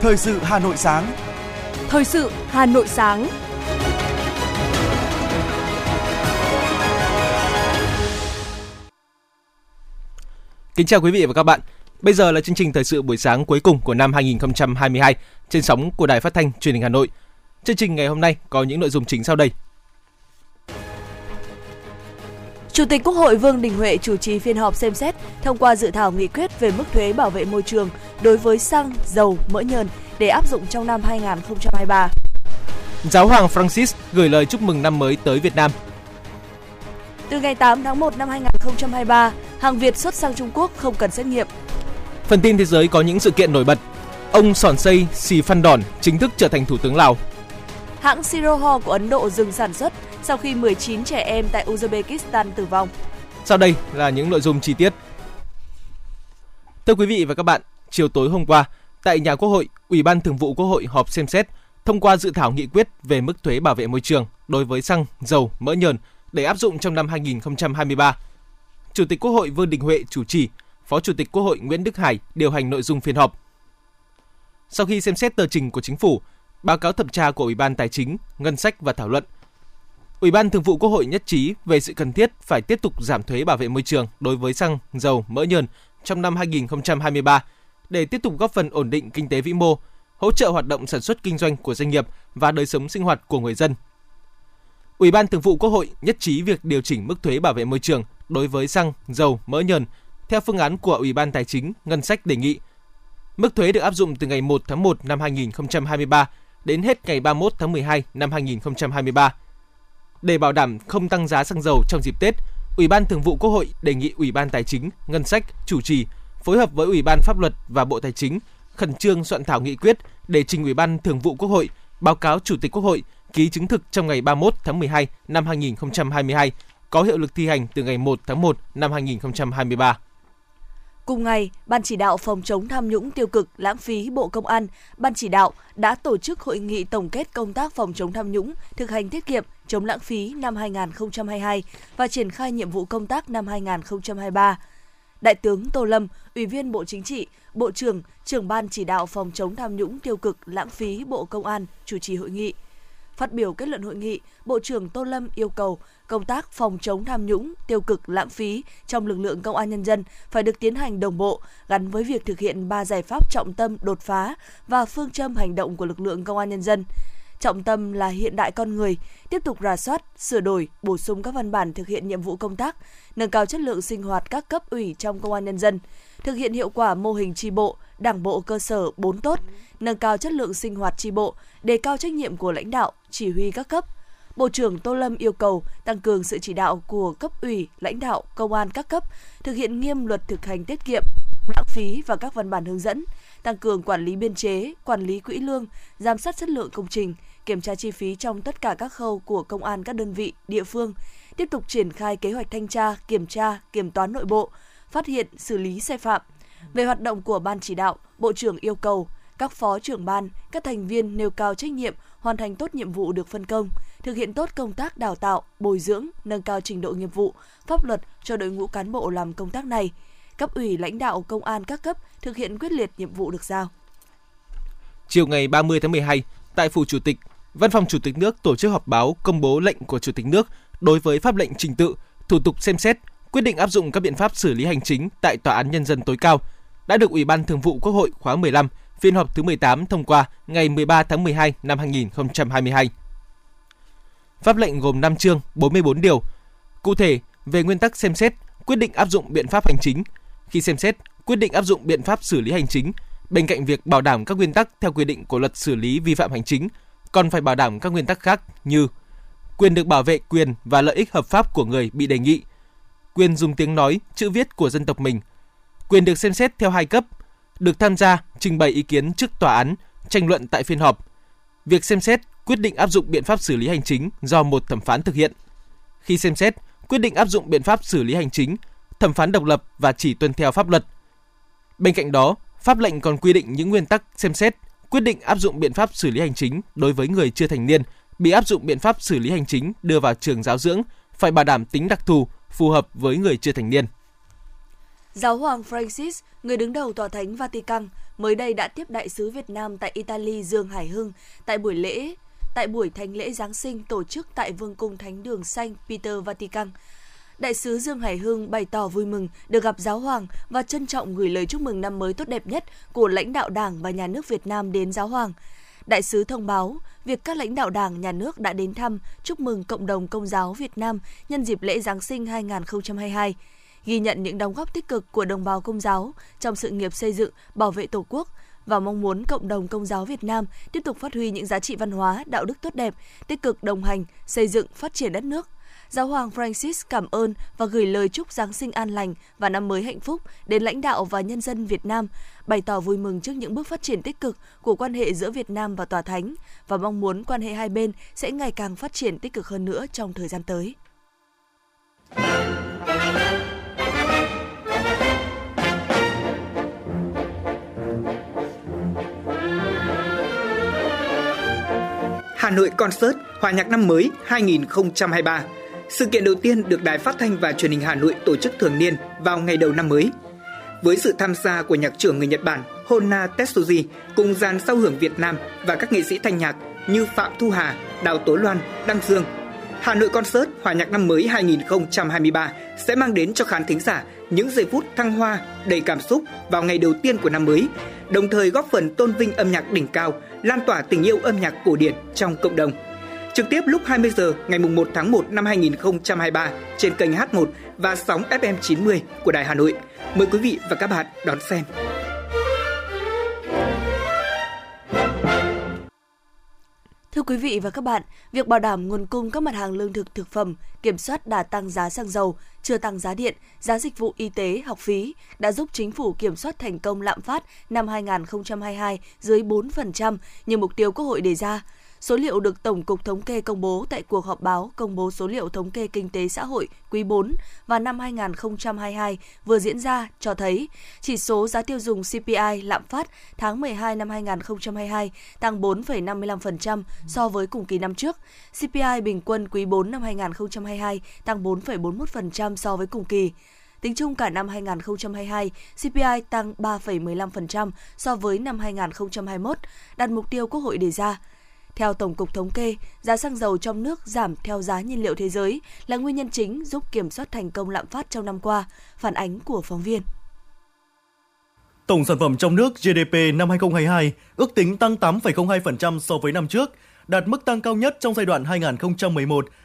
Thời sự Hà Nội sáng. Thời sự Hà Nội sáng. Kính chào quý vị và các bạn. Bây giờ là chương trình thời sự buổi sáng cuối cùng của năm 2022 trên sóng của Đài Phát thanh Truyền hình Hà Nội. Chương trình ngày hôm nay có những nội dung chính sau đây. Chủ tịch Quốc hội Vương Đình Huệ chủ trì phiên họp xem xét thông qua dự thảo nghị quyết về mức thuế bảo vệ môi trường đối với xăng, dầu, mỡ nhờn để áp dụng trong năm 2023. Giáo hoàng Francis gửi lời chúc mừng năm mới tới Việt Nam. Từ ngày 8 tháng 1 năm 2023, hàng Việt xuất sang Trung Quốc không cần xét nghiệm. Phần tin thế giới có những sự kiện nổi bật. Ông Sòn Xây Sì Phan Đòn chính thức trở thành thủ tướng Lào. Hãng Siroho của Ấn Độ dừng sản xuất sau khi 19 trẻ em tại Uzbekistan tử vong. Sau đây là những nội dung chi tiết. Thưa quý vị và các bạn, chiều tối hôm qua, tại nhà Quốc hội, Ủy ban Thường vụ Quốc hội họp xem xét thông qua dự thảo nghị quyết về mức thuế bảo vệ môi trường đối với xăng, dầu, mỡ nhờn để áp dụng trong năm 2023. Chủ tịch Quốc hội Vương Đình Huệ chủ trì, Phó Chủ tịch Quốc hội Nguyễn Đức Hải điều hành nội dung phiên họp. Sau khi xem xét tờ trình của chính phủ, báo cáo thẩm tra của Ủy ban Tài chính, Ngân sách và thảo luận, Ủy ban Thường vụ Quốc hội nhất trí về sự cần thiết phải tiếp tục giảm thuế bảo vệ môi trường đối với xăng, dầu, mỡ nhờn trong năm 2023 để tiếp tục góp phần ổn định kinh tế vĩ mô, hỗ trợ hoạt động sản xuất kinh doanh của doanh nghiệp và đời sống sinh hoạt của người dân. Ủy ban Thường vụ Quốc hội nhất trí việc điều chỉnh mức thuế bảo vệ môi trường đối với xăng, dầu, mỡ nhờn theo phương án của Ủy ban Tài chính, Ngân sách đề nghị. Mức thuế được áp dụng từ ngày 1 tháng 1 năm 2023 đến hết ngày 31 tháng 12 năm 2023. Để bảo đảm không tăng giá xăng dầu trong dịp Tết, Ủy ban Thường vụ Quốc hội đề nghị Ủy ban Tài chính, Ngân sách chủ trì phối hợp với Ủy ban Pháp luật và Bộ Tài chính khẩn trương soạn thảo nghị quyết để trình Ủy ban Thường vụ Quốc hội báo cáo Chủ tịch Quốc hội ký chứng thực trong ngày 31 tháng 12 năm 2022, có hiệu lực thi hành từ ngày 1 tháng 1 năm 2023. Cùng ngày, Ban chỉ đạo phòng chống tham nhũng tiêu cực lãng phí Bộ Công an, Ban chỉ đạo đã tổ chức hội nghị tổng kết công tác phòng chống tham nhũng, thực hành tiết kiệm, chống lãng phí năm 2022 và triển khai nhiệm vụ công tác năm 2023. Đại tướng Tô Lâm, Ủy viên Bộ Chính trị, Bộ trưởng, trưởng Ban chỉ đạo phòng chống tham nhũng tiêu cực lãng phí Bộ Công an chủ trì hội nghị. Phát biểu kết luận hội nghị, Bộ trưởng Tô Lâm yêu cầu công tác phòng chống tham nhũng, tiêu cực, lãng phí trong lực lượng công an nhân dân phải được tiến hành đồng bộ, gắn với việc thực hiện ba giải pháp trọng tâm đột phá và phương châm hành động của lực lượng công an nhân dân. Trọng tâm là hiện đại con người, tiếp tục rà soát, sửa đổi, bổ sung các văn bản thực hiện nhiệm vụ công tác, nâng cao chất lượng sinh hoạt các cấp ủy trong công an nhân dân, thực hiện hiệu quả mô hình tri bộ, đảng bộ cơ sở 4 tốt, nâng cao chất lượng sinh hoạt tri bộ, đề cao trách nhiệm của lãnh đạo, chỉ huy các cấp. Bộ trưởng Tô Lâm yêu cầu tăng cường sự chỉ đạo của cấp ủy, lãnh đạo, công an các cấp, thực hiện nghiêm luật thực hành tiết kiệm, lãng phí và các văn bản hướng dẫn, tăng cường quản lý biên chế, quản lý quỹ lương, giám sát chất lượng công trình, kiểm tra chi phí trong tất cả các khâu của công an các đơn vị, địa phương, tiếp tục triển khai kế hoạch thanh tra, kiểm tra, kiểm toán nội bộ, phát hiện, xử lý sai phạm. Về hoạt động của ban chỉ đạo, Bộ trưởng yêu cầu các phó trưởng ban, các thành viên nêu cao trách nhiệm, hoàn thành tốt nhiệm vụ được phân công, thực hiện tốt công tác đào tạo, bồi dưỡng, nâng cao trình độ nghiệp vụ, pháp luật cho đội ngũ cán bộ làm công tác này. Cấp ủy lãnh đạo công an các cấp thực hiện quyết liệt nhiệm vụ được giao. Chiều ngày 30 tháng 12, tại phủ Chủ tịch, Văn phòng Chủ tịch nước tổ chức họp báo công bố lệnh của Chủ tịch nước đối với pháp lệnh trình tự, thủ tục xem xét, quyết định áp dụng các biện pháp xử lý hành chính tại Tòa án Nhân dân tối cao đã được Ủy ban Thường vụ Quốc hội khóa 15 phiên họp thứ 18 thông qua ngày 13 tháng 12 năm 2022. Pháp lệnh gồm 5 chương, 44 điều. Cụ thể, về nguyên tắc xem xét, quyết định áp dụng biện pháp hành chính. Khi xem xét, quyết định áp dụng biện pháp xử lý hành chính, bên cạnh việc bảo đảm các nguyên tắc theo quy định của luật xử lý vi phạm hành chính, còn phải bảo đảm các nguyên tắc khác như quyền được bảo vệ quyền và lợi ích hợp pháp của người bị đề nghị, quyền dùng tiếng nói, chữ viết của dân tộc mình, quyền được xem xét theo hai cấp, được tham gia trình bày ý kiến trước tòa án, tranh luận tại phiên họp. Việc xem xét, quyết định áp dụng biện pháp xử lý hành chính do một thẩm phán thực hiện. Khi xem xét, quyết định áp dụng biện pháp xử lý hành chính, thẩm phán độc lập và chỉ tuân theo pháp luật. Bên cạnh đó, pháp lệnh còn quy định những nguyên tắc xem xét, quyết định áp dụng biện pháp xử lý hành chính đối với người chưa thành niên bị áp dụng biện pháp xử lý hành chính đưa vào trường giáo dưỡng phải bảo đảm tính đặc thù phù hợp với người chưa thành niên. Giáo hoàng Francis, người đứng đầu tòa thánh Vatican, mới đây đã tiếp đại sứ Việt Nam tại Italy Dương Hải Hưng tại buổi lễ tại buổi thánh lễ Giáng sinh tổ chức tại Vương cung Thánh đường Xanh Peter Vatican. Đại sứ Dương Hải Hưng bày tỏ vui mừng được gặp giáo hoàng và trân trọng gửi lời chúc mừng năm mới tốt đẹp nhất của lãnh đạo Đảng và nhà nước Việt Nam đến giáo hoàng. Đại sứ thông báo việc các lãnh đạo Đảng, nhà nước đã đến thăm, chúc mừng cộng đồng công giáo Việt Nam nhân dịp lễ Giáng sinh 2022 ghi nhận những đóng góp tích cực của đồng bào công giáo trong sự nghiệp xây dựng, bảo vệ Tổ quốc và mong muốn cộng đồng công giáo Việt Nam tiếp tục phát huy những giá trị văn hóa, đạo đức tốt đẹp, tích cực đồng hành, xây dựng, phát triển đất nước. Giáo hoàng Francis cảm ơn và gửi lời chúc Giáng sinh an lành và năm mới hạnh phúc đến lãnh đạo và nhân dân Việt Nam, bày tỏ vui mừng trước những bước phát triển tích cực của quan hệ giữa Việt Nam và Tòa Thánh và mong muốn quan hệ hai bên sẽ ngày càng phát triển tích cực hơn nữa trong thời gian tới. Hà Nội Concert Hòa nhạc năm mới 2023. Sự kiện đầu tiên được Đài Phát thanh và Truyền hình Hà Nội tổ chức thường niên vào ngày đầu năm mới. Với sự tham gia của nhạc trưởng người Nhật Bản Hona Tetsuji cùng dàn sao hưởng Việt Nam và các nghệ sĩ thanh nhạc như Phạm Thu Hà, Đào Tố Loan, Đăng Dương, Hà Nội Concert Hòa nhạc năm mới 2023 sẽ mang đến cho khán thính giả những giây phút thăng hoa, đầy cảm xúc vào ngày đầu tiên của năm mới, đồng thời góp phần tôn vinh âm nhạc đỉnh cao, lan tỏa tình yêu âm nhạc cổ điển trong cộng đồng. Trực tiếp lúc 20 giờ ngày 1 tháng 1 năm 2023 trên kênh H1 và sóng FM 90 của Đài Hà Nội. Mời quý vị và các bạn đón xem. Quý vị và các bạn, việc bảo đảm nguồn cung các mặt hàng lương thực thực phẩm, kiểm soát đà tăng giá xăng dầu, chưa tăng giá điện, giá dịch vụ y tế, học phí đã giúp chính phủ kiểm soát thành công lạm phát năm 2022 dưới 4% như mục tiêu Quốc hội đề ra. Số liệu được Tổng cục Thống kê công bố tại cuộc họp báo công bố số liệu thống kê kinh tế xã hội quý 4 và năm 2022 vừa diễn ra cho thấy chỉ số giá tiêu dùng CPI lạm phát tháng 12 năm 2022 tăng 4,55% so với cùng kỳ năm trước. CPI bình quân quý 4 năm 2022 tăng 4,41% so với cùng kỳ. Tính chung cả năm 2022, CPI tăng 3,15% so với năm 2021, đạt mục tiêu Quốc hội đề ra. Theo Tổng cục Thống kê, giá xăng dầu trong nước giảm theo giá nhiên liệu thế giới là nguyên nhân chính giúp kiểm soát thành công lạm phát trong năm qua, phản ánh của phóng viên. Tổng sản phẩm trong nước GDP năm 2022 ước tính tăng 8,02% so với năm trước, đạt mức tăng cao nhất trong giai đoạn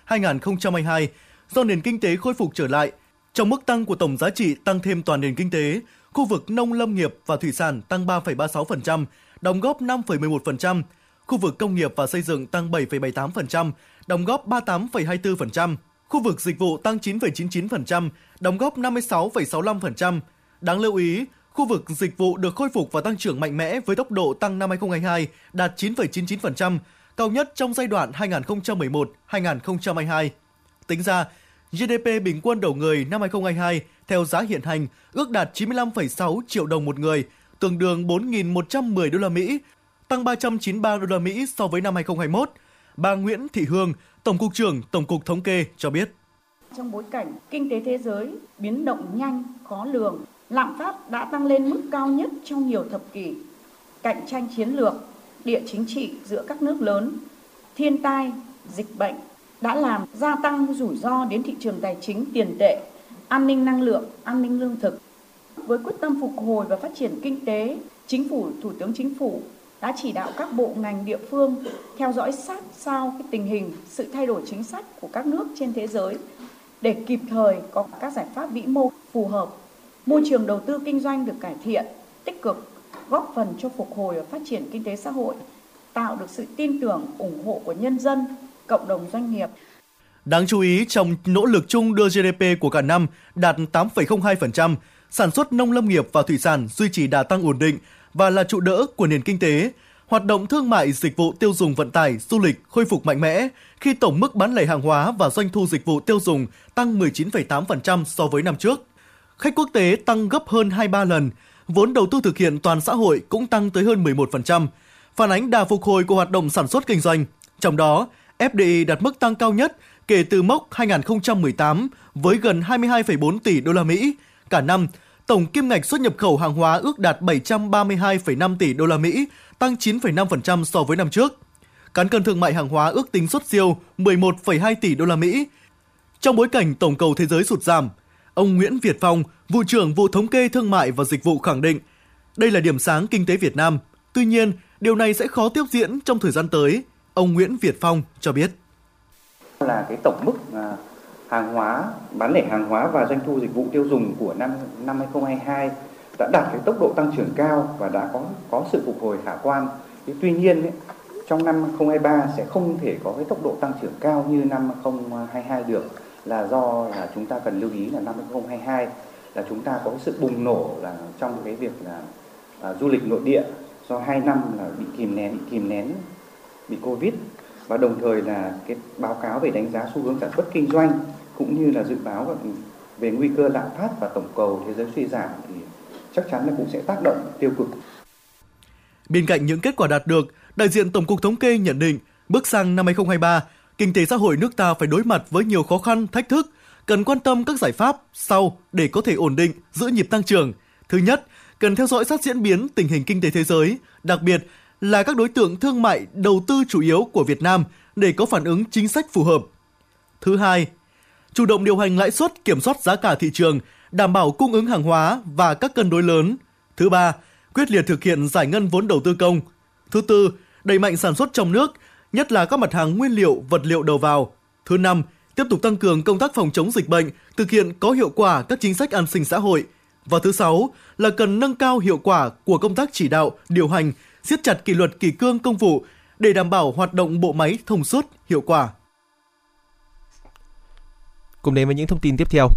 2011-2022 do nền kinh tế khôi phục trở lại. Trong mức tăng của tổng giá trị tăng thêm toàn nền kinh tế, khu vực nông lâm nghiệp và thủy sản tăng 3,36%, đóng góp 5,11%, khu vực công nghiệp và xây dựng tăng 7,78%, đóng góp 38,24%, khu vực dịch vụ tăng 9,99%, đóng góp 56,65%. Đáng lưu ý, khu vực dịch vụ được khôi phục và tăng trưởng mạnh mẽ với tốc độ tăng năm 2022 đạt 9,99%, cao nhất trong giai đoạn 2011-2022. Tính ra, GDP bình quân đầu người năm 2022 theo giá hiện hành ước đạt 95,6 triệu đồng một người, tương đương 4.110 đô la Mỹ, tăng 393 đô la Mỹ so với năm 2021. Bà Nguyễn Thị Hương, Tổng cục trưởng Tổng cục Thống kê cho biết. Trong bối cảnh kinh tế thế giới biến động nhanh, khó lường, lạm phát đã tăng lên mức cao nhất trong nhiều thập kỷ. Cạnh tranh chiến lược, địa chính trị giữa các nước lớn, thiên tai, dịch bệnh đã làm gia tăng rủi ro đến thị trường tài chính tiền tệ, an ninh năng lượng, an ninh lương thực. Với quyết tâm phục hồi và phát triển kinh tế, Chính phủ, Thủ tướng Chính phủ đã chỉ đạo các bộ ngành địa phương theo dõi sát sao cái tình hình, sự thay đổi chính sách của các nước trên thế giới để kịp thời có các giải pháp vĩ mô phù hợp. Môi trường đầu tư kinh doanh được cải thiện, tích cực, góp phần cho phục hồi và phát triển kinh tế xã hội, tạo được sự tin tưởng, ủng hộ của nhân dân, cộng đồng doanh nghiệp. Đáng chú ý, trong nỗ lực chung đưa GDP của cả năm đạt 8,02%, sản xuất nông lâm nghiệp và thủy sản duy trì đà tăng ổn định và là trụ đỡ của nền kinh tế. Hoạt động thương mại, dịch vụ tiêu dùng vận tải, du lịch khôi phục mạnh mẽ khi tổng mức bán lẻ hàng hóa và doanh thu dịch vụ tiêu dùng tăng 19,8% so với năm trước. Khách quốc tế tăng gấp hơn 23 lần, vốn đầu tư thực hiện toàn xã hội cũng tăng tới hơn 11%, phản ánh đà phục hồi của hoạt động sản xuất kinh doanh. Trong đó, FDI đạt mức tăng cao nhất kể từ mốc 2018 với gần 22,4 tỷ đô la Mỹ. Cả năm, tổng kim ngạch xuất nhập khẩu hàng hóa ước đạt 732,5 tỷ đô la Mỹ, tăng 9,5% so với năm trước. Cán cân thương mại hàng hóa ước tính xuất siêu 11,2 tỷ đô la Mỹ. Trong bối cảnh tổng cầu thế giới sụt giảm, ông Nguyễn Việt Phong, vụ trưởng vụ thống kê thương mại và dịch vụ khẳng định, đây là điểm sáng kinh tế Việt Nam. Tuy nhiên, điều này sẽ khó tiếp diễn trong thời gian tới, ông Nguyễn Việt Phong cho biết. Là cái tổng mức à, hàng hóa, bán lẻ hàng hóa và doanh thu dịch vụ tiêu dùng của năm năm 2022 đã đạt cái tốc độ tăng trưởng cao và đã có có sự phục hồi khả quan. Thế tuy nhiên ấy, trong năm 2023 sẽ không thể có cái tốc độ tăng trưởng cao như năm 2022 được là do là chúng ta cần lưu ý là năm 2022 là chúng ta có sự bùng nổ là trong cái việc là à, du lịch nội địa do hai năm là bị kìm nén bị kìm nén bị covid và đồng thời là cái báo cáo về đánh giá xu hướng sản xuất kinh doanh cũng như là dự báo về nguy cơ lạm phát và tổng cầu thế giới suy giảm thì chắc chắn là cũng sẽ tác động tiêu cực. Bên cạnh những kết quả đạt được, đại diện Tổng cục Thống kê nhận định bước sang năm 2023, kinh tế xã hội nước ta phải đối mặt với nhiều khó khăn, thách thức, cần quan tâm các giải pháp sau để có thể ổn định, giữ nhịp tăng trưởng. Thứ nhất, cần theo dõi sát diễn biến tình hình kinh tế thế giới, đặc biệt là các đối tượng thương mại đầu tư chủ yếu của Việt Nam để có phản ứng chính sách phù hợp. Thứ hai, chủ động điều hành lãi suất kiểm soát giá cả thị trường, đảm bảo cung ứng hàng hóa và các cân đối lớn. Thứ ba, quyết liệt thực hiện giải ngân vốn đầu tư công. Thứ tư, đẩy mạnh sản xuất trong nước, nhất là các mặt hàng nguyên liệu, vật liệu đầu vào. Thứ năm, tiếp tục tăng cường công tác phòng chống dịch bệnh, thực hiện có hiệu quả các chính sách an sinh xã hội. Và thứ sáu là cần nâng cao hiệu quả của công tác chỉ đạo, điều hành, siết chặt kỷ luật kỷ cương công vụ để đảm bảo hoạt động bộ máy thông suốt, hiệu quả. Cùng đến với những thông tin tiếp theo,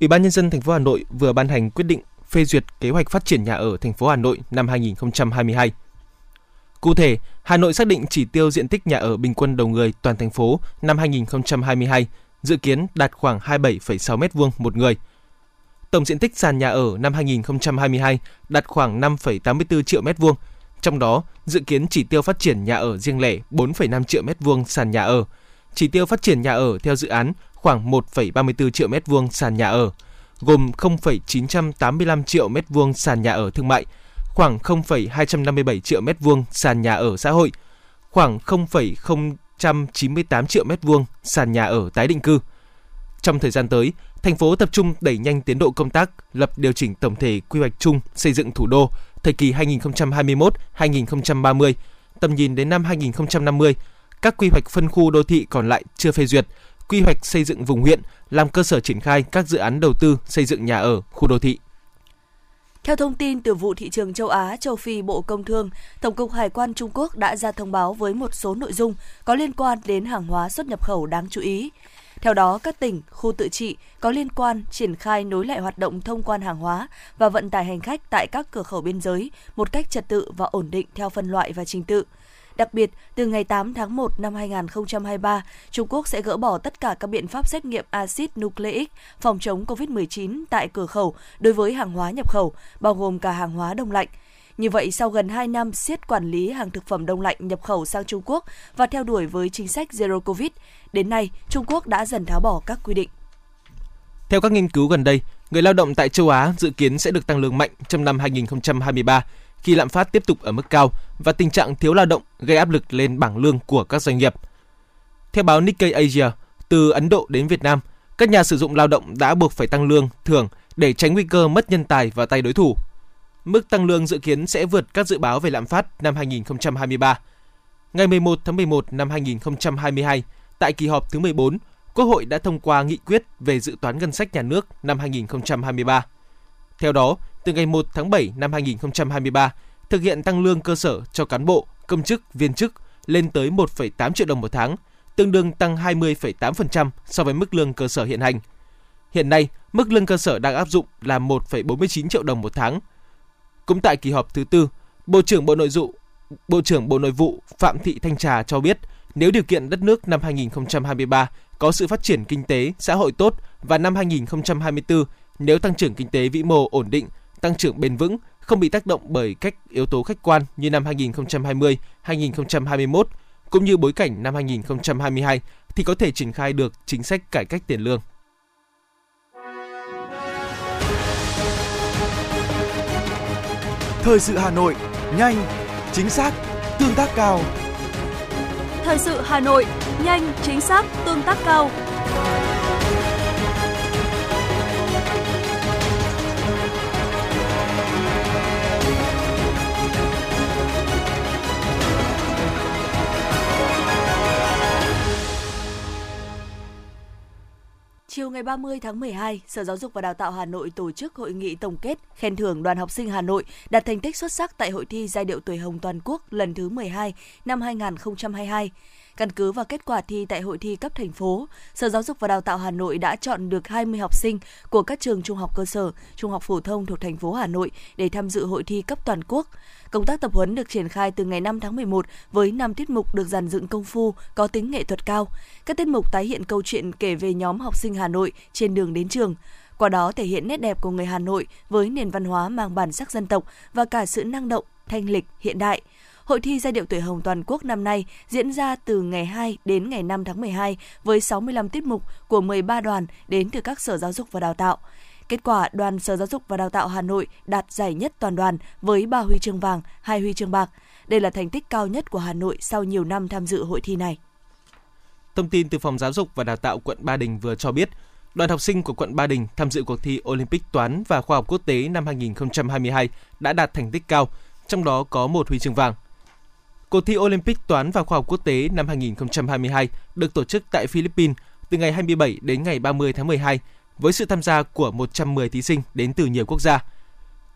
Ủy ban nhân dân thành phố Hà Nội vừa ban hành quyết định phê duyệt kế hoạch phát triển nhà ở thành phố Hà Nội năm 2022. Cụ thể, Hà Nội xác định chỉ tiêu diện tích nhà ở bình quân đầu người toàn thành phố năm 2022 dự kiến đạt khoảng 27,6 m2 một người. Tổng diện tích sàn nhà ở năm 2022 đạt khoảng 5,84 triệu m2, trong đó dự kiến chỉ tiêu phát triển nhà ở riêng lẻ 4,5 triệu m2 sàn nhà ở, chỉ tiêu phát triển nhà ở theo dự án khoảng 1,34 triệu m2 sàn nhà ở, gồm 0,985 triệu m2 sàn nhà ở thương mại, khoảng 0,257 triệu m2 sàn nhà ở xã hội, khoảng 0,098 triệu m2 sàn nhà ở tái định cư. Trong thời gian tới, thành phố tập trung đẩy nhanh tiến độ công tác lập điều chỉnh tổng thể quy hoạch chung xây dựng thủ đô thời kỳ 2021-2030, tầm nhìn đến năm 2050. Các quy hoạch phân khu đô thị còn lại chưa phê duyệt, quy hoạch xây dựng vùng huyện làm cơ sở triển khai các dự án đầu tư xây dựng nhà ở, khu đô thị. Theo thông tin từ vụ thị trường châu Á, châu Phi Bộ Công Thương, Tổng cục Hải quan Trung Quốc đã ra thông báo với một số nội dung có liên quan đến hàng hóa xuất nhập khẩu đáng chú ý. Theo đó, các tỉnh, khu tự trị có liên quan triển khai nối lại hoạt động thông quan hàng hóa và vận tải hành khách tại các cửa khẩu biên giới một cách trật tự và ổn định theo phân loại và trình tự. Đặc biệt, từ ngày 8 tháng 1 năm 2023, Trung Quốc sẽ gỡ bỏ tất cả các biện pháp xét nghiệm axit nucleic phòng chống COVID-19 tại cửa khẩu đối với hàng hóa nhập khẩu, bao gồm cả hàng hóa đông lạnh. Như vậy, sau gần 2 năm siết quản lý hàng thực phẩm đông lạnh nhập khẩu sang Trung Quốc và theo đuổi với chính sách Zero Covid, đến nay Trung Quốc đã dần tháo bỏ các quy định. Theo các nghiên cứu gần đây, người lao động tại châu Á dự kiến sẽ được tăng lương mạnh trong năm 2023 khi lạm phát tiếp tục ở mức cao và tình trạng thiếu lao động gây áp lực lên bảng lương của các doanh nghiệp. Theo báo Nikkei Asia, từ Ấn Độ đến Việt Nam, các nhà sử dụng lao động đã buộc phải tăng lương thường để tránh nguy cơ mất nhân tài vào tay đối thủ. Mức tăng lương dự kiến sẽ vượt các dự báo về lạm phát năm 2023. Ngày 11 tháng 11 năm 2022, tại kỳ họp thứ 14, Quốc hội đã thông qua nghị quyết về dự toán ngân sách nhà nước năm 2023. Theo đó, từ ngày 1 tháng 7 năm 2023, thực hiện tăng lương cơ sở cho cán bộ, công chức, viên chức lên tới 1,8 triệu đồng một tháng, tương đương tăng 20,8% so với mức lương cơ sở hiện hành. Hiện nay, mức lương cơ sở đang áp dụng là 1,49 triệu đồng một tháng. Cũng tại kỳ họp thứ tư, Bộ trưởng Bộ Nội vụ Bộ trưởng Bộ Nội vụ Phạm Thị Thanh Trà cho biết, nếu điều kiện đất nước năm 2023 có sự phát triển kinh tế, xã hội tốt và năm 2024 nếu tăng trưởng kinh tế vĩ mô ổn định, tăng trưởng bền vững, không bị tác động bởi các yếu tố khách quan như năm 2020, 2021 cũng như bối cảnh năm 2022 thì có thể triển khai được chính sách cải cách tiền lương. Thời sự Hà Nội, nhanh, chính xác, tương tác cao. Thời sự Hà Nội, nhanh, chính xác, tương tác cao. Chiều ngày 30 tháng 12, Sở Giáo dục và Đào tạo Hà Nội tổ chức hội nghị tổng kết khen thưởng đoàn học sinh Hà Nội đạt thành tích xuất sắc tại hội thi giai điệu tuổi hồng toàn quốc lần thứ 12 năm 2022. Căn cứ vào kết quả thi tại hội thi cấp thành phố, Sở Giáo dục và Đào tạo Hà Nội đã chọn được 20 học sinh của các trường trung học cơ sở, trung học phổ thông thuộc thành phố Hà Nội để tham dự hội thi cấp toàn quốc. Công tác tập huấn được triển khai từ ngày 5 tháng 11 với 5 tiết mục được dàn dựng công phu, có tính nghệ thuật cao. Các tiết mục tái hiện câu chuyện kể về nhóm học sinh Hà Nội trên đường đến trường. Qua đó thể hiện nét đẹp của người Hà Nội với nền văn hóa mang bản sắc dân tộc và cả sự năng động, thanh lịch, hiện đại. Hội thi giai điệu tuổi hồng toàn quốc năm nay diễn ra từ ngày 2 đến ngày 5 tháng 12 với 65 tiết mục của 13 đoàn đến từ các sở giáo dục và đào tạo. Kết quả, đoàn Sở Giáo dục và Đào tạo Hà Nội đạt giải nhất toàn đoàn với 3 huy chương vàng, 2 huy chương bạc. Đây là thành tích cao nhất của Hà Nội sau nhiều năm tham dự hội thi này. Thông tin từ Phòng Giáo dục và Đào tạo quận Ba Đình vừa cho biết, đoàn học sinh của quận Ba Đình tham dự cuộc thi Olympic toán và khoa học quốc tế năm 2022 đã đạt thành tích cao, trong đó có một huy chương vàng. Cuộc thi Olympic toán và khoa học quốc tế năm 2022 được tổ chức tại Philippines từ ngày 27 đến ngày 30 tháng 12 với sự tham gia của 110 thí sinh đến từ nhiều quốc gia.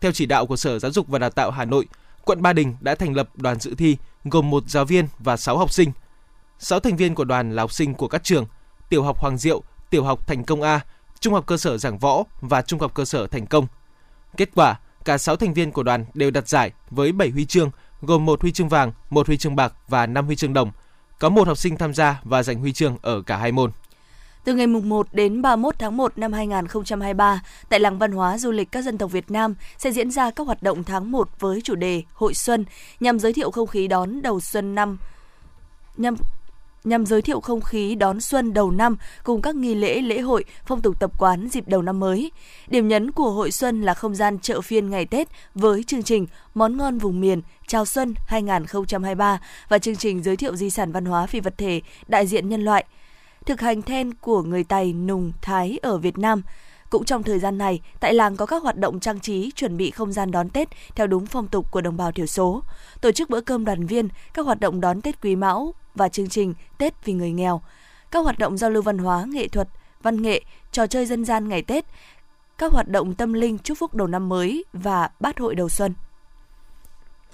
Theo chỉ đạo của Sở Giáo dục và Đào tạo Hà Nội, quận Ba Đình đã thành lập đoàn dự thi gồm một giáo viên và 6 học sinh. 6 thành viên của đoàn là học sinh của các trường Tiểu học Hoàng Diệu, Tiểu học Thành Công A, Trung học cơ sở Giảng Võ và Trung học cơ sở Thành Công. Kết quả, cả 6 thành viên của đoàn đều đạt giải với 7 huy chương, gồm một huy chương vàng, một huy chương bạc và 5 huy chương đồng. Có một học sinh tham gia và giành huy chương ở cả hai môn. Từ ngày 1 đến 31 tháng 1 năm 2023, tại Làng Văn hóa Du lịch các dân tộc Việt Nam sẽ diễn ra các hoạt động tháng 1 với chủ đề Hội Xuân nhằm giới thiệu không khí đón đầu xuân năm nhằm nhằm giới thiệu không khí đón xuân đầu năm cùng các nghi lễ, lễ hội, phong tục tập quán dịp đầu năm mới. Điểm nhấn của hội xuân là không gian chợ phiên ngày Tết với chương trình Món ngon vùng miền Chào xuân 2023 và chương trình giới thiệu di sản văn hóa phi vật thể đại diện nhân loại – thực hành then của người Tày Nùng Thái ở Việt Nam. Cũng trong thời gian này, tại làng có các hoạt động trang trí, chuẩn bị không gian đón Tết theo đúng phong tục của đồng bào thiểu số, tổ chức bữa cơm đoàn viên, các hoạt động đón Tết Quý Mão và chương trình Tết vì người nghèo, các hoạt động giao lưu văn hóa, nghệ thuật, văn nghệ, trò chơi dân gian ngày Tết, các hoạt động tâm linh chúc phúc đầu năm mới và bát hội đầu xuân.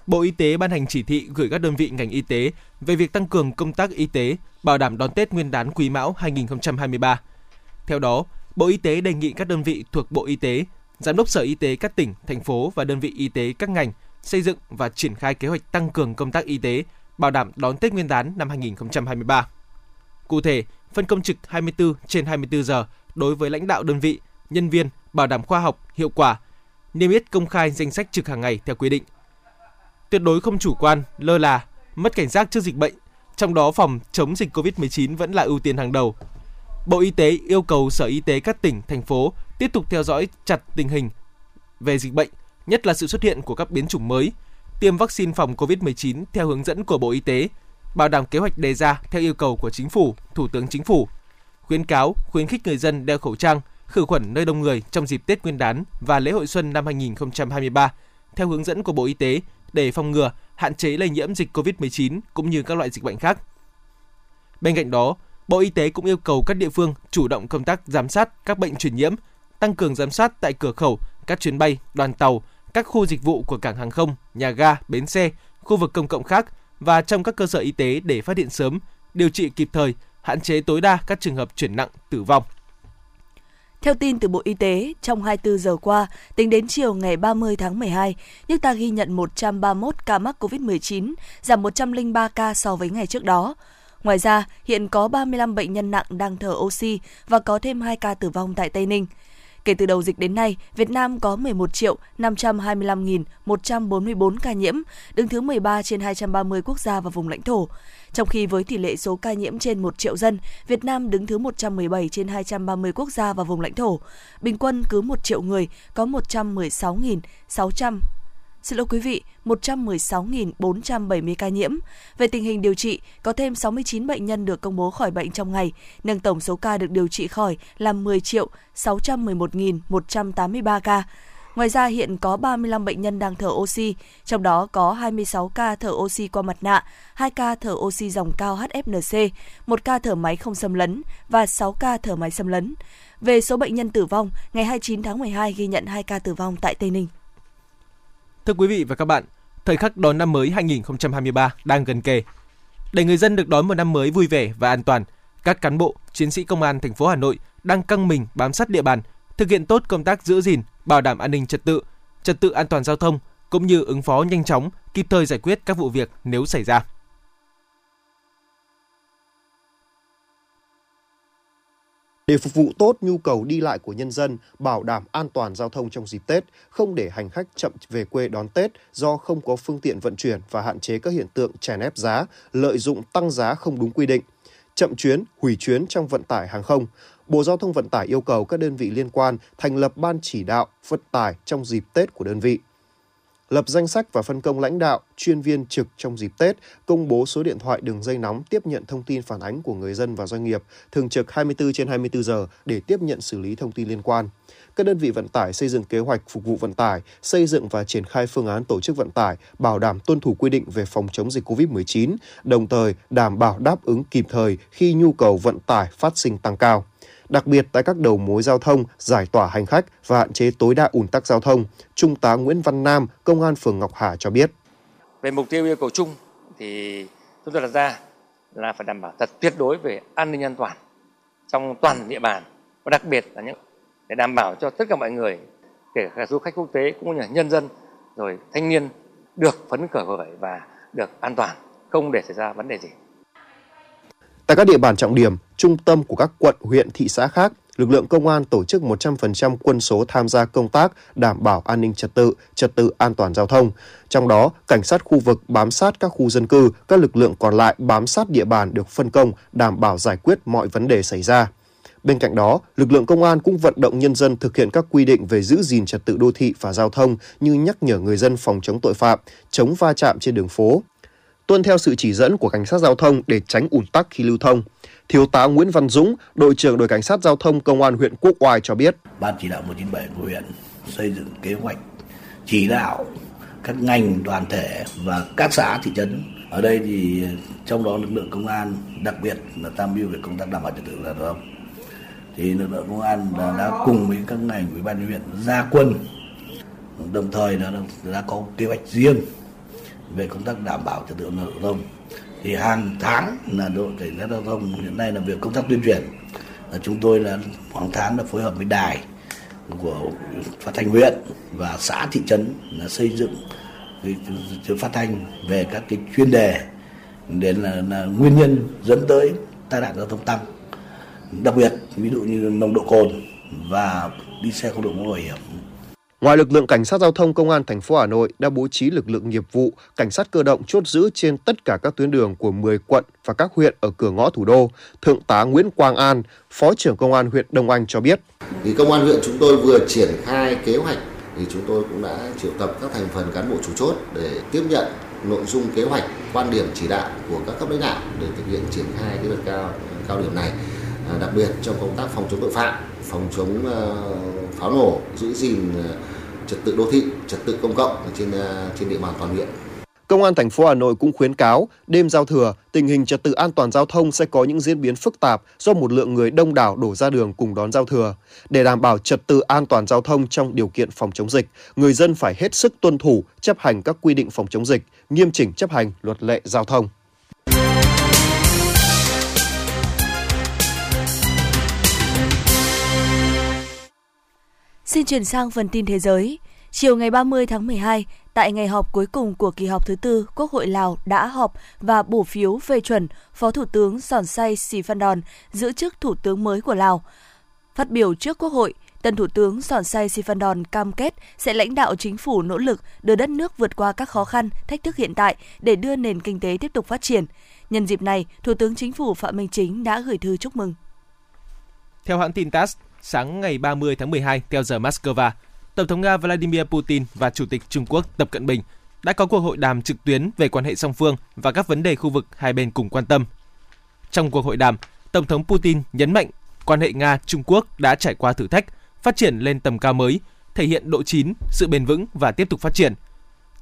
Bộ Y tế ban hành chỉ thị gửi các đơn vị ngành y tế về việc tăng cường công tác y tế, bảo đảm đón Tết Nguyên đán Quý Mão 2023. Theo đó, Bộ Y tế đề nghị các đơn vị thuộc Bộ Y tế, Giám đốc Sở Y tế các tỉnh, thành phố và đơn vị y tế các ngành xây dựng và triển khai kế hoạch tăng cường công tác y tế, bảo đảm đón Tết Nguyên đán năm 2023. Cụ thể, phân công trực 24 trên 24 giờ đối với lãnh đạo đơn vị, nhân viên, bảo đảm khoa học, hiệu quả, niêm yết công khai danh sách trực hàng ngày theo quy định – tuyệt đối không chủ quan, lơ là, mất cảnh giác trước dịch bệnh, trong đó phòng chống dịch COVID-19 vẫn là ưu tiên hàng đầu. Bộ Y tế yêu cầu Sở Y tế các tỉnh, thành phố tiếp tục theo dõi chặt tình hình về dịch bệnh, nhất là sự xuất hiện của các biến chủng mới, tiêm vaccine phòng COVID-19 theo hướng dẫn của Bộ Y tế, bảo đảm kế hoạch đề ra theo yêu cầu của Chính phủ, Thủ tướng Chính phủ, khuyến cáo, khuyến khích người dân đeo khẩu trang, khử khuẩn nơi đông người trong dịp Tết Nguyên đán và lễ hội xuân năm 2023 theo hướng dẫn của Bộ Y tế để phòng ngừa, hạn chế lây nhiễm dịch COVID-19 cũng như các loại dịch bệnh khác. Bên cạnh đó, Bộ Y tế cũng yêu cầu các địa phương chủ động công tác giám sát các bệnh truyền nhiễm, tăng cường giám sát tại cửa khẩu, các chuyến bay, đoàn tàu, các khu dịch vụ của cảng hàng không, nhà ga, bến xe, khu vực công cộng khác và trong các cơ sở y tế để phát hiện sớm, điều trị kịp thời, hạn chế tối đa các trường hợp chuyển nặng, tử vong. Theo tin từ Bộ Y tế, trong 24 giờ qua, tính đến chiều ngày 30 tháng 12, nước ta ghi nhận 131 ca mắc COVID-19, giảm 103 ca so với ngày trước đó. Ngoài ra, hiện có 35 bệnh nhân nặng đang thở oxy và có thêm 2 ca tử vong tại Tây Ninh. Kể từ đầu dịch đến nay, Việt Nam có 11 triệu 525.144 ca nhiễm, đứng thứ 13 trên 230 quốc gia và vùng lãnh thổ. Trong khi với tỷ lệ số ca nhiễm trên 1 triệu dân, Việt Nam đứng thứ 117 trên 230 quốc gia và vùng lãnh thổ. Bình quân cứ 1 triệu người có 116.600 xin lỗi quý vị, 116.470 ca nhiễm. Về tình hình điều trị, có thêm 69 bệnh nhân được công bố khỏi bệnh trong ngày, nâng tổng số ca được điều trị khỏi là 10 triệu 611.183 ca. Ngoài ra hiện có 35 bệnh nhân đang thở oxy, trong đó có 26 ca thở oxy qua mặt nạ, 2 ca thở oxy dòng cao HFNC, 1 ca thở máy không xâm lấn và 6 ca thở máy xâm lấn. Về số bệnh nhân tử vong, ngày 29 tháng 12 ghi nhận 2 ca tử vong tại Tây Ninh. Thưa quý vị và các bạn, thời khắc đón năm mới 2023 đang gần kề. Để người dân được đón một năm mới vui vẻ và an toàn, các cán bộ, chiến sĩ công an thành phố Hà Nội đang căng mình bám sát địa bàn, thực hiện tốt công tác giữ gìn, bảo đảm an ninh trật tự, trật tự an toàn giao thông cũng như ứng phó nhanh chóng, kịp thời giải quyết các vụ việc nếu xảy ra. Để phục vụ tốt nhu cầu đi lại của nhân dân, bảo đảm an toàn giao thông trong dịp Tết, không để hành khách chậm về quê đón Tết do không có phương tiện vận chuyển và hạn chế các hiện tượng chèn ép giá, lợi dụng tăng giá không đúng quy định, chậm chuyến, hủy chuyến trong vận tải hàng không. Bộ Giao thông Vận tải yêu cầu các đơn vị liên quan thành lập ban chỉ đạo vận tải trong dịp Tết của đơn vị lập danh sách và phân công lãnh đạo, chuyên viên trực trong dịp Tết, công bố số điện thoại đường dây nóng tiếp nhận thông tin phản ánh của người dân và doanh nghiệp, thường trực 24 trên 24 giờ để tiếp nhận xử lý thông tin liên quan. Các đơn vị vận tải xây dựng kế hoạch phục vụ vận tải, xây dựng và triển khai phương án tổ chức vận tải, bảo đảm tuân thủ quy định về phòng chống dịch COVID-19, đồng thời đảm bảo đáp ứng kịp thời khi nhu cầu vận tải phát sinh tăng cao đặc biệt tại các đầu mối giao thông, giải tỏa hành khách và hạn chế tối đa ùn tắc giao thông. Trung tá Nguyễn Văn Nam, Công an phường Ngọc Hà cho biết. Về mục tiêu yêu cầu chung thì chúng tôi đặt ra là phải đảm bảo thật tuyệt đối về an ninh an toàn trong toàn địa bàn và đặc biệt là những để đảm bảo cho tất cả mọi người kể cả du khách quốc tế cũng như là nhân dân rồi thanh niên được phấn khởi bởi và được an toàn không để xảy ra vấn đề gì Tại các địa bàn trọng điểm, trung tâm của các quận, huyện, thị xã khác, lực lượng công an tổ chức 100% quân số tham gia công tác đảm bảo an ninh trật tự, trật tự an toàn giao thông. Trong đó, cảnh sát khu vực bám sát các khu dân cư, các lực lượng còn lại bám sát địa bàn được phân công đảm bảo giải quyết mọi vấn đề xảy ra. Bên cạnh đó, lực lượng công an cũng vận động nhân dân thực hiện các quy định về giữ gìn trật tự đô thị và giao thông như nhắc nhở người dân phòng chống tội phạm, chống va chạm trên đường phố, tuân theo sự chỉ dẫn của cảnh sát giao thông để tránh ùn tắc khi lưu thông. Thiếu tá Nguyễn Văn Dũng, đội trưởng đội cảnh sát giao thông công an huyện Quốc Oai cho biết. Ban chỉ đạo 197 của huyện xây dựng kế hoạch chỉ đạo các ngành đoàn thể và các xã thị trấn. Ở đây thì trong đó lực lượng công an đặc biệt là tham mưu về công tác đảm bảo trật tự giao thông. Thì lực lượng công an đã, đã cùng với các ngành ủy ban huyện ra quân. Đồng thời đã, đã có kế hoạch riêng về công tác đảm bảo trật tự giao thông thì hàng tháng là đội cảnh sát giao thông hiện nay là việc công tác tuyên truyền. Là chúng tôi là hàng tháng là phối hợp với đài của phát thanh huyện và xã thị trấn là xây dựng cái phát thanh về các cái chuyên đề để là, là nguyên nhân dẫn tới tai nạn giao thông tăng. Đặc biệt ví dụ như nồng độ cồn và đi xe không đội mũ bảo hiểm. Ngoài lực lượng cảnh sát giao thông công an thành phố Hà Nội đã bố trí lực lượng nghiệp vụ, cảnh sát cơ động chốt giữ trên tất cả các tuyến đường của 10 quận và các huyện ở cửa ngõ thủ đô, Thượng tá Nguyễn Quang An, Phó trưởng công an huyện Đông Anh cho biết. Thì công an huyện chúng tôi vừa triển khai kế hoạch thì chúng tôi cũng đã triệu tập các thành phần cán bộ chủ chốt để tiếp nhận nội dung kế hoạch, quan điểm chỉ đạo của các cấp lãnh đạo để thực hiện triển khai cái đợt cao cao điểm này. À, đặc biệt trong công tác phòng chống tội phạm, phòng chống ờ, pháo nổ, giữ gìn ờ, trật tự đô thị, trật tự công cộng trên ờ, trên địa bàn toàn huyện. Công an thành phố Hà Nội cũng khuyến cáo, đêm giao thừa, tình hình trật tự an toàn giao thông sẽ có những diễn biến phức tạp do một lượng người đông đảo đổ ra đường cùng đón giao thừa. Để đảm bảo trật tự an toàn giao thông trong điều kiện phòng chống dịch, người dân phải hết sức tuân thủ, chấp hành các quy định phòng chống dịch, nghiêm chỉnh chấp hành luật lệ giao thông. Xin chuyển sang phần tin thế giới. Chiều ngày 30 tháng 12, tại ngày họp cuối cùng của kỳ họp thứ tư, Quốc hội Lào đã họp và bổ phiếu phê chuẩn Phó Thủ tướng Sòn Say Sì Phan Đòn giữ chức Thủ tướng mới của Lào. Phát biểu trước Quốc hội, tân Thủ tướng Sòn Say Sì Phan Đòn cam kết sẽ lãnh đạo chính phủ nỗ lực đưa đất nước vượt qua các khó khăn, thách thức hiện tại để đưa nền kinh tế tiếp tục phát triển. Nhân dịp này, Thủ tướng Chính phủ Phạm Minh Chính đã gửi thư chúc mừng. Theo hãng tin TASS, sáng ngày 30 tháng 12 theo giờ Moscow, Tổng thống Nga Vladimir Putin và Chủ tịch Trung Quốc Tập Cận Bình đã có cuộc hội đàm trực tuyến về quan hệ song phương và các vấn đề khu vực hai bên cùng quan tâm. Trong cuộc hội đàm, Tổng thống Putin nhấn mạnh quan hệ Nga-Trung Quốc đã trải qua thử thách, phát triển lên tầm cao mới, thể hiện độ chín, sự bền vững và tiếp tục phát triển.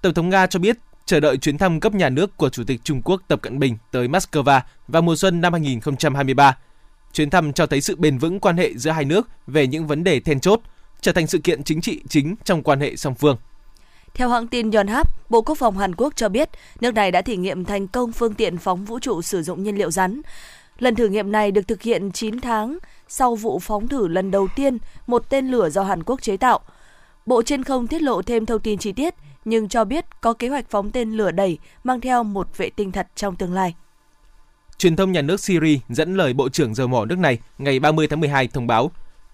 Tổng thống Nga cho biết chờ đợi chuyến thăm cấp nhà nước của Chủ tịch Trung Quốc Tập Cận Bình tới Moscow vào mùa xuân năm 2023. Chuyến thăm cho thấy sự bền vững quan hệ giữa hai nước về những vấn đề then chốt, trở thành sự kiện chính trị chính trong quan hệ song phương. Theo hãng tin Yonhap, Bộ Quốc phòng Hàn Quốc cho biết nước này đã thử nghiệm thành công phương tiện phóng vũ trụ sử dụng nhiên liệu rắn. Lần thử nghiệm này được thực hiện 9 tháng sau vụ phóng thử lần đầu tiên một tên lửa do Hàn Quốc chế tạo. Bộ trên không tiết lộ thêm thông tin chi tiết, nhưng cho biết có kế hoạch phóng tên lửa đẩy mang theo một vệ tinh thật trong tương lai. Truyền thông nhà nước Syria dẫn lời Bộ trưởng dầu mỏ nước này ngày 30 tháng 12 thông báo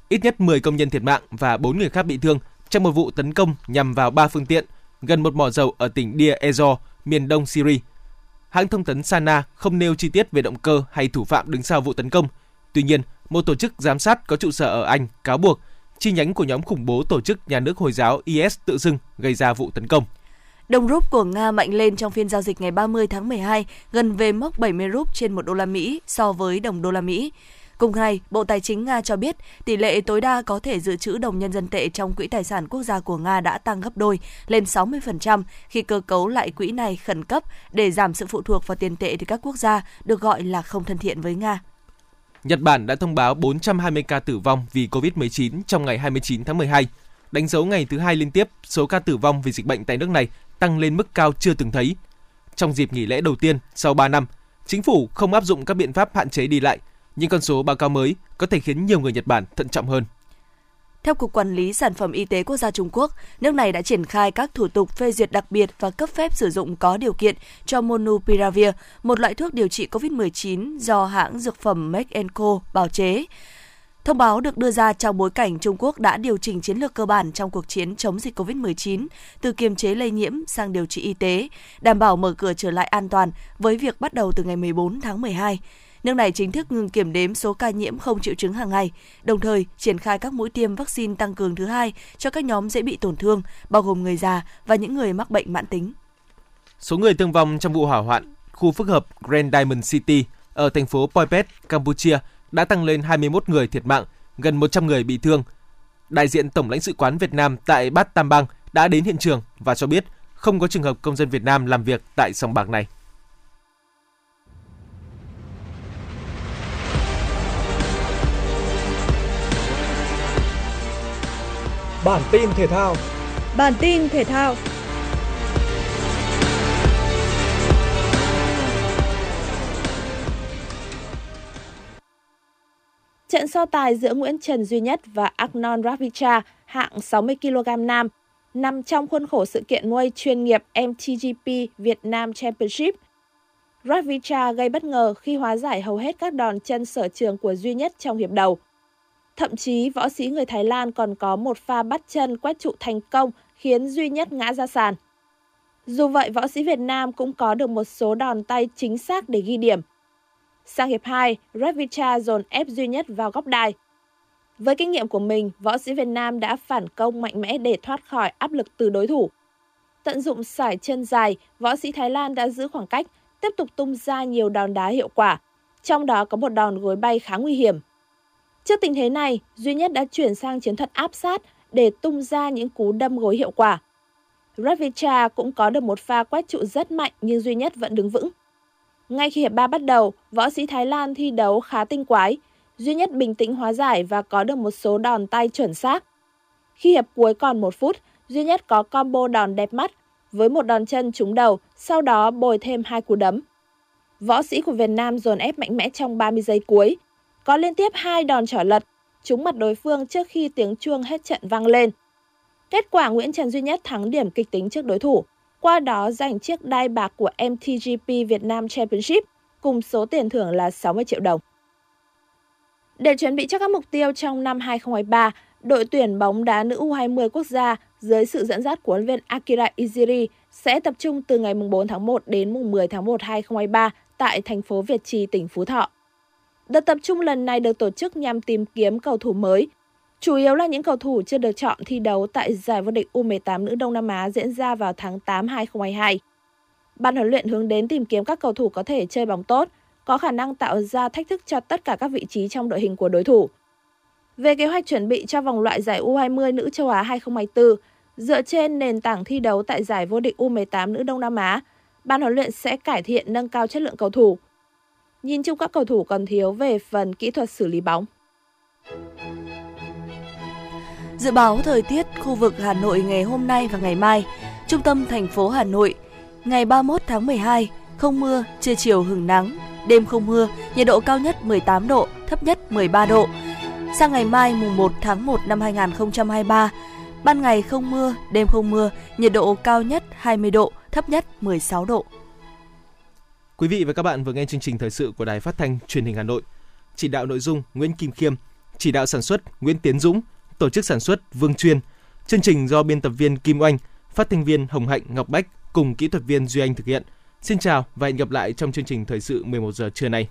ít nhất 10 công nhân thiệt mạng và 4 người khác bị thương trong một vụ tấn công nhằm vào ba phương tiện gần một mỏ dầu ở tỉnh Deir Ezzor, miền đông Syria. Hãng thông tấn Sana không nêu chi tiết về động cơ hay thủ phạm đứng sau vụ tấn công. Tuy nhiên, một tổ chức giám sát có trụ sở ở Anh cáo buộc chi nhánh của nhóm khủng bố tổ chức nhà nước Hồi giáo IS tự xưng gây ra vụ tấn công. Đồng rúp của Nga mạnh lên trong phiên giao dịch ngày 30 tháng 12, gần về mốc 70 rúp trên 1 đô la Mỹ so với đồng đô la Mỹ. Cùng ngày, Bộ Tài chính Nga cho biết tỷ lệ tối đa có thể dự trữ đồng nhân dân tệ trong quỹ tài sản quốc gia của Nga đã tăng gấp đôi lên 60% khi cơ cấu lại quỹ này khẩn cấp để giảm sự phụ thuộc vào tiền tệ từ các quốc gia được gọi là không thân thiện với Nga. Nhật Bản đã thông báo 420 ca tử vong vì COVID-19 trong ngày 29 tháng 12, đánh dấu ngày thứ hai liên tiếp số ca tử vong vì dịch bệnh tại nước này tăng lên mức cao chưa từng thấy. Trong dịp nghỉ lễ đầu tiên sau 3 năm, chính phủ không áp dụng các biện pháp hạn chế đi lại, nhưng con số báo cáo mới có thể khiến nhiều người Nhật Bản thận trọng hơn. Theo Cục Quản lý Sản phẩm Y tế Quốc gia Trung Quốc, nước này đã triển khai các thủ tục phê duyệt đặc biệt và cấp phép sử dụng có điều kiện cho Monupiravir, một loại thuốc điều trị COVID-19 do hãng dược phẩm Make Co bào chế. Thông báo được đưa ra trong bối cảnh Trung Quốc đã điều chỉnh chiến lược cơ bản trong cuộc chiến chống dịch COVID-19 từ kiềm chế lây nhiễm sang điều trị y tế, đảm bảo mở cửa trở lại an toàn với việc bắt đầu từ ngày 14 tháng 12. Nước này chính thức ngừng kiểm đếm số ca nhiễm không triệu chứng hàng ngày, đồng thời triển khai các mũi tiêm vaccine tăng cường thứ hai cho các nhóm dễ bị tổn thương, bao gồm người già và những người mắc bệnh mãn tính. Số người thương vong trong vụ hỏa hoạn khu phức hợp Grand Diamond City ở thành phố Poipet, Campuchia đã tăng lên 21 người thiệt mạng, gần 100 người bị thương. Đại diện Tổng lãnh sự quán Việt Nam tại Bát Tam Bang đã đến hiện trường và cho biết không có trường hợp công dân Việt Nam làm việc tại sòng bạc này. Bản tin thể thao. Bản tin thể thao. Trận so tài giữa Nguyễn Trần Duy Nhất và Agnon Ravicha hạng 60 kg nam nằm trong khuôn khổ sự kiện muay chuyên nghiệp MTGP Việt Nam Championship. Ravicha gây bất ngờ khi hóa giải hầu hết các đòn chân sở trường của Duy Nhất trong hiệp đầu. Thậm chí võ sĩ người Thái Lan còn có một pha bắt chân quét trụ thành công khiến duy nhất ngã ra sàn. Dù vậy, võ sĩ Việt Nam cũng có được một số đòn tay chính xác để ghi điểm. Sang hiệp 2, Revicha dồn ép duy nhất vào góc đài. Với kinh nghiệm của mình, võ sĩ Việt Nam đã phản công mạnh mẽ để thoát khỏi áp lực từ đối thủ. Tận dụng sải chân dài, võ sĩ Thái Lan đã giữ khoảng cách, tiếp tục tung ra nhiều đòn đá hiệu quả, trong đó có một đòn gối bay khá nguy hiểm. Trước tình thế này, Duy Nhất đã chuyển sang chiến thuật áp sát để tung ra những cú đâm gối hiệu quả. Ravicha cũng có được một pha quét trụ rất mạnh nhưng Duy Nhất vẫn đứng vững. Ngay khi hiệp 3 bắt đầu, võ sĩ Thái Lan thi đấu khá tinh quái. Duy Nhất bình tĩnh hóa giải và có được một số đòn tay chuẩn xác. Khi hiệp cuối còn một phút, Duy Nhất có combo đòn đẹp mắt với một đòn chân trúng đầu, sau đó bồi thêm hai cú đấm. Võ sĩ của Việt Nam dồn ép mạnh mẽ trong 30 giây cuối, có liên tiếp hai đòn trở lật, trúng mặt đối phương trước khi tiếng chuông hết trận vang lên. Kết quả Nguyễn Trần Duy Nhất thắng điểm kịch tính trước đối thủ, qua đó giành chiếc đai bạc của MTGP Việt Nam Championship cùng số tiền thưởng là 60 triệu đồng. Để chuẩn bị cho các mục tiêu trong năm 2023, đội tuyển bóng đá nữ U20 quốc gia dưới sự dẫn dắt của huấn viên Akira Iziri sẽ tập trung từ ngày 4 tháng 1 đến mùng 10 tháng 1 2023 tại thành phố Việt Trì, tỉnh Phú Thọ. Đợt tập trung lần này được tổ chức nhằm tìm kiếm cầu thủ mới. Chủ yếu là những cầu thủ chưa được chọn thi đấu tại giải vô địch U18 nữ Đông Nam Á diễn ra vào tháng 8 2022. Ban huấn luyện hướng đến tìm kiếm các cầu thủ có thể chơi bóng tốt, có khả năng tạo ra thách thức cho tất cả các vị trí trong đội hình của đối thủ. Về kế hoạch chuẩn bị cho vòng loại giải U20 nữ châu Á 2024, dựa trên nền tảng thi đấu tại giải vô địch U18 nữ Đông Nam Á, ban huấn luyện sẽ cải thiện nâng cao chất lượng cầu thủ. Nhìn chung các cầu thủ còn thiếu về phần kỹ thuật xử lý bóng. Dự báo thời tiết khu vực Hà Nội ngày hôm nay và ngày mai. Trung tâm thành phố Hà Nội, ngày 31 tháng 12, không mưa, trưa chiều hừng nắng, đêm không mưa, nhiệt độ cao nhất 18 độ, thấp nhất 13 độ. Sang ngày mai mùng 1 tháng 1 năm 2023, ban ngày không mưa, đêm không mưa, nhiệt độ cao nhất 20 độ, thấp nhất 16 độ. Quý vị và các bạn vừa nghe chương trình thời sự của Đài Phát thanh Truyền hình Hà Nội. Chỉ đạo nội dung Nguyễn Kim Khiêm, chỉ đạo sản xuất Nguyễn Tiến Dũng, tổ chức sản xuất Vương Chuyên. Chương trình do biên tập viên Kim Oanh, phát thanh viên Hồng Hạnh Ngọc Bách cùng kỹ thuật viên Duy Anh thực hiện. Xin chào và hẹn gặp lại trong chương trình thời sự 11 giờ trưa nay.